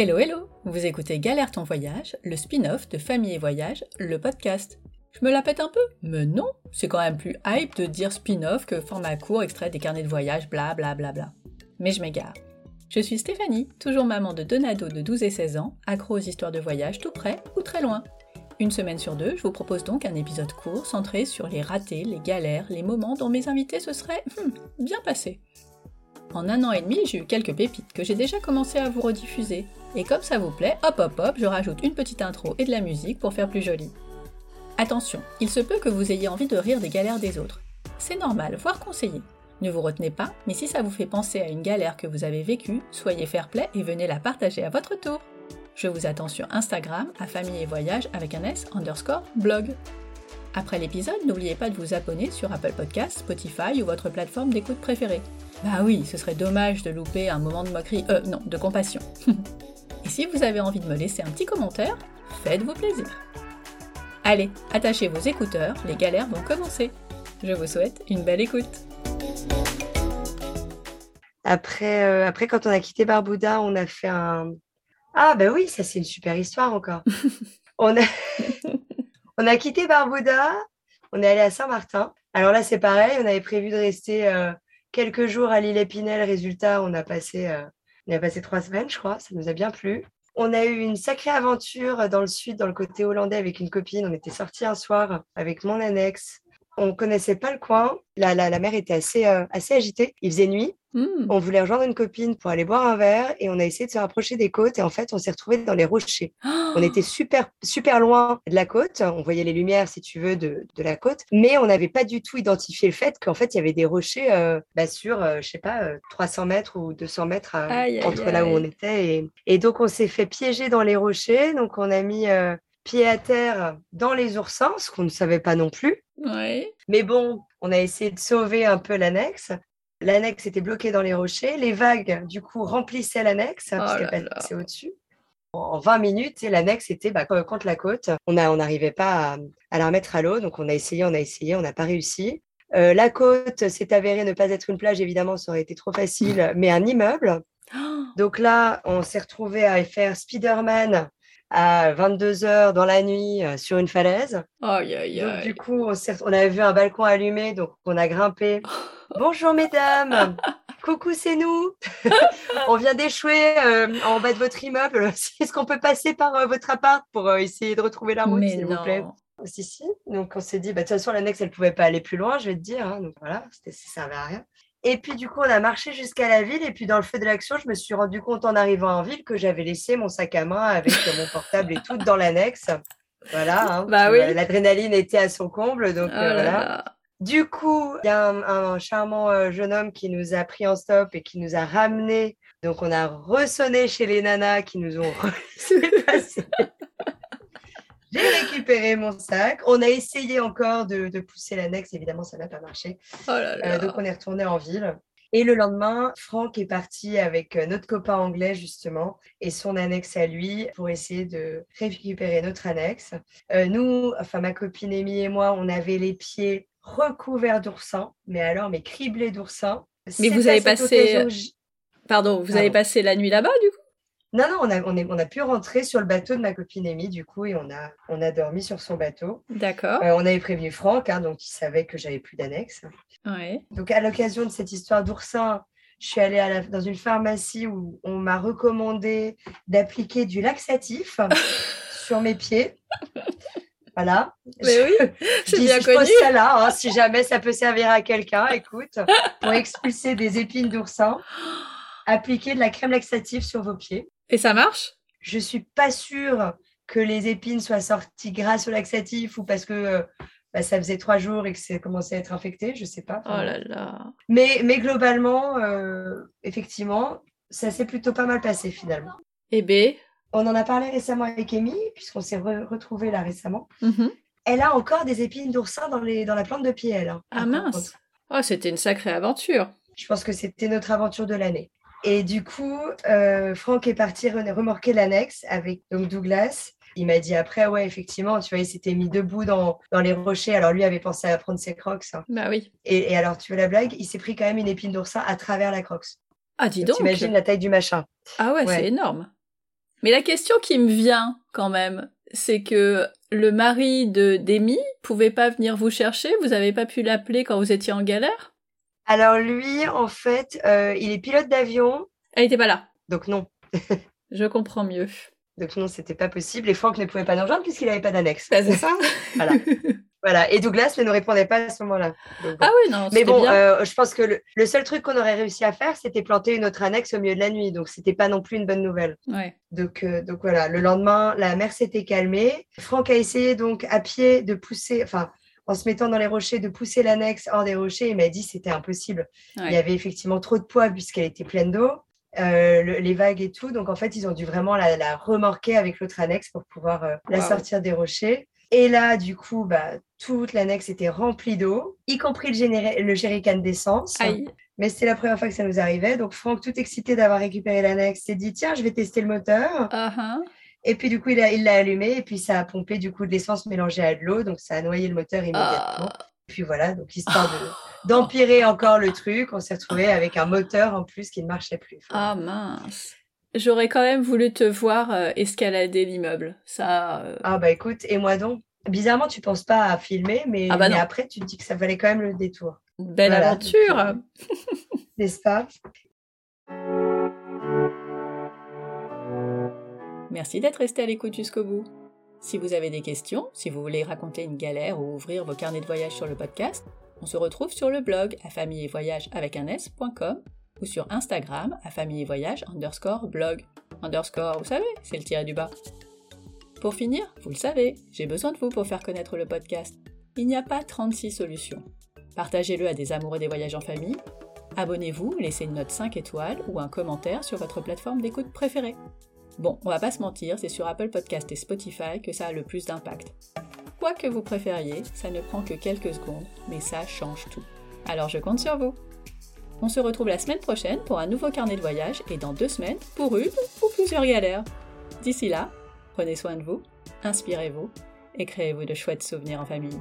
Hello hello Vous écoutez Galère ton voyage, le spin-off de Famille et Voyage, le podcast. Je me la pète un peu Mais non C'est quand même plus hype de dire spin-off que format court extrait des carnets de voyage, bla bla bla bla. Mais je m'égare. Je suis Stéphanie, toujours maman de deux de 12 et 16 ans, accro aux histoires de voyage tout près ou très loin. Une semaine sur deux, je vous propose donc un épisode court centré sur les ratés, les galères, les moments dont mes invités se seraient hmm, bien passés. En un an et demi, j'ai eu quelques pépites que j'ai déjà commencé à vous rediffuser. Et comme ça vous plaît, hop hop hop, je rajoute une petite intro et de la musique pour faire plus joli. Attention, il se peut que vous ayez envie de rire des galères des autres. C'est normal, voire conseillé. Ne vous retenez pas, mais si ça vous fait penser à une galère que vous avez vécue, soyez fair play et venez la partager à votre tour. Je vous attends sur Instagram à famille et voyage avec un S underscore blog. Après l'épisode, n'oubliez pas de vous abonner sur Apple Podcasts, Spotify ou votre plateforme d'écoute préférée. Bah oui, ce serait dommage de louper un moment de moquerie, euh non, de compassion. Et si vous avez envie de me laisser un petit commentaire, faites-vous plaisir. Allez, attachez vos écouteurs, les galères vont commencer. Je vous souhaite une belle écoute. Après, euh, après, quand on a quitté Barbouda, on a fait un. Ah, ben oui, ça, c'est une super histoire encore. on, a... on a quitté Barbouda, on est allé à Saint-Martin. Alors là, c'est pareil, on avait prévu de rester euh, quelques jours à l'île Épinel. Résultat, on a passé, euh, on a passé trois semaines, je crois. Ça nous a bien plu. On a eu une sacrée aventure dans le sud, dans le côté hollandais, avec une copine. On était sortis un soir avec mon annexe. On connaissait pas le coin. La, la, la mer était assez, euh, assez agitée. Il faisait nuit. Hmm. On voulait rejoindre une copine pour aller boire un verre et on a essayé de se rapprocher des côtes et en fait on s'est retrouvé dans les rochers. On était super super loin de la côte, on voyait les lumières si tu veux de, de la côte, mais on n'avait pas du tout identifié le fait qu'en fait il y avait des rochers euh, bah, sur euh, je sais pas euh, 300 mètres ou 200 mètres Aïe, aïe, entre là où on était et, et donc on s'est fait piéger dans les rochers, donc on a mis euh, pied à terre dans les oursins, ce qu'on ne savait pas non plus. Ouais. Mais bon, on a essayé de sauver un peu l'annexe. L'annexe était bloquée dans les rochers. Les vagues, du coup, remplissaient l'annexe parce Oh qu'elle au-dessus. En 20 minutes, l'annexe était bah, co- contre la côte. On n'arrivait pas à, à la remettre à l'eau. Donc, on a essayé, on a essayé, on n'a pas réussi. Euh, la côte s'est avérée ne pas être une plage, évidemment, ça aurait été trop facile, mais un immeuble. Donc là, on s'est retrouvé à faire Spider-Man à 22 heures dans la nuit euh, sur une falaise. Donc, du coup, on, avait vu un balcon allumé, donc on a grimpé. Bonjour mesdames, coucou c'est nous. on vient d'échouer euh, en bas de votre immeuble. Est-ce qu'on peut passer par euh, votre appart pour essayer de retrouver la route, s'il vous plaît? Si, si. Donc on s'est dit, bah, de toute façon, l'annexe, elle pouvait pas aller plus loin, je vais te dire. hein. Donc voilà, ça servait à rien. Et puis du coup, on a marché jusqu'à la ville. Et puis dans le feu de l'action, je me suis rendu compte en arrivant en ville que j'avais laissé mon sac à main avec euh, mon portable et tout dans l'annexe. Voilà. hein. Bah oui. L'adrénaline était à son comble. Donc Oh euh, là voilà. là. Du coup, il y a un, un charmant euh, jeune homme qui nous a pris en stop et qui nous a ramenés. Donc, on a ressonné chez les nanas qui nous ont laissé passer. J'ai récupéré mon sac. On a essayé encore de, de pousser l'annexe. Évidemment, ça n'a pas marché. Oh là Euh, donc, on est retourné en ville. Et le lendemain, Franck est parti avec euh, notre copain anglais, justement, et son annexe à lui pour essayer de récupérer notre annexe. Euh, nous, enfin, ma copine Amy et moi, on avait les pieds recouverts d'oursins, mais alors, mais criblés d'oursins. Mais vous avez passé- occasion Pardon, vous avez passé la nuit là-bas du coup? Non, non, on a, on, est- on a pu rentrer sur le bateau de ma copine Amy, du coup, et on a, on a dormi sur son bateau. D'accord. Euh, on avait prévenu Franck, hein, donc il savait que j'avais plus d'annexe. Ouais. Donc, à l'occasion de cette histoire d'oursin, je suis allée à la- dans une pharmacie où on m'a recommandé d'appliquer du laxatif sur mes pieds. Voilà. Mais oui, c'est bien je pose connu. ça là, hein, si jamais ça peut servir à quelqu'un, écoute, pour expulser des épines d'oursin, appliquez de la crème laxative sur vos pieds. Et ça marche? Je suis pas sûre que les épines soient sorties grâce au laxatif ou parce que euh, bah, ça faisait trois jours et que c'est commencé à être infecté, je sais pas. Oh là là. Mais, mais globalement, euh, effectivement, ça s'est plutôt pas mal passé finalement. Et B? On en a parlé récemment avec Amy, puisqu'on s'est re- retrouvés là récemment. Mhm. Elle a encore des épines d'oursin dans, les, dans la plante de pied, elle. hein, Ah mince. Oh, c'était une sacrée aventure. Je pense que c'était notre aventure de l'année. Et du coup, euh, Franck est parti re- remorquer l'annexe avec donc Douglas. Il m'a dit après, ouais, effectivement, tu vois, il s'était mis debout dans, dans les rochers. Alors lui avait pensé à prendre ses crocs. hein. Bah oui. Et, et alors, tu veux la blague? Il s'est pris quand même une épine d'oursin à travers la crocs. Ah, dis Donc, donc. T'imagines la taille du machin. Ah ouais, Ouais. c'est énorme. Mais la question qui me vient quand même, c'est que le mari de Demi pouvait pas venir vous chercher, vous avez pas pu l'appeler quand vous étiez en galère? Alors lui, en fait, euh, il est pilote d'avion. Elle était pas là. Donc non. Je comprends mieux. Donc non, c'était pas possible. Et Franck ne pouvait pas nous rejoindre puisqu'il n'avait pas d'annexe. Bah, c'est ça. voilà. Voilà. Et Douglas ne nous répondait pas à ce moment-là. Ah oui, non. Mais bon, bien. euh, je pense que le, seul truc qu'on aurait réussi à faire, c'était planter une autre annexe au milieu de la nuit. Donc, c'était pas non plus une bonne nouvelle. Ouais. Donc, euh, donc voilà. Le lendemain, la mer s'était calmée. Franck a essayé donc à pied de pousser, enfin, en se mettant dans les rochers, de pousser l'annexe hors des rochers. Il m'a dit que c'était impossible. Ouais. Il y avait effectivement trop de poids puisqu'elle était pleine d'eau. Euh, le- les vagues et tout. Donc, en fait, ils ont dû vraiment la, la remorquer avec l'autre annexe pour pouvoir euh, la Wow. sortir des rochers. Et là, du coup, bah, toute l'annexe était remplie d'eau, y compris le, le jerrycan d'essence. Mais c'était la première fois que ça nous arrivait. Donc, Franck, tout excité d'avoir récupéré l'annexe, s'est dit Tiens, je vais tester le moteur. Ah. Et puis, du coup, il l'a allumé. Et puis, ça a pompé du coup de l'essence mélangée à de l'eau. Donc, ça a noyé le moteur immédiatement. Ah. Et puis voilà, donc histoire de- d'empirer encore le truc, on s'est retrouvé avec un moteur en plus qui ne marchait plus. Ah mince. J'aurais quand même voulu te voir euh, escalader l'immeuble. Ça. euh, Ah bah écoute, et moi donc? Bizarrement, tu penses pas à filmer, mais, Ah bah mais après, tu te dis que ça valait quand même le détour, Belle Voilà, aventure. donc, n'est-ce pas? Merci d'être resté à l'écoute jusqu'au bout. Si vous avez des questions, si vous voulez raconter une galère ou ouvrir vos carnets de voyage sur le podcast, on se retrouve sur le blog à famille et voyage avec un ou sur Instagram à famille et voyage underscore blog. Underscore, vous savez, c'est le tiré du bas. Pour finir, vous le savez, j'ai besoin de vous pour faire connaître le podcast. Il n'y a pas 36 solutions. Partagez-le à des amoureux des voyages en famille. Abonnez-vous, laissez une note 5 étoiles ou un commentaire sur votre plateforme d'écoute préférée. Bon, on va pas se mentir, c'est sur Apple Podcast et Spotify que ça a le plus d'impact. Quoi que vous préfériez, ça ne prend que quelques secondes, mais ça change tout. Alors je compte sur vous. On se retrouve la semaine prochaine pour un nouveau carnet de voyage et dans deux semaines pour une ou plusieurs galères. D'ici là, prenez soin de vous, inspirez-vous et créez-vous de chouettes souvenirs en famille.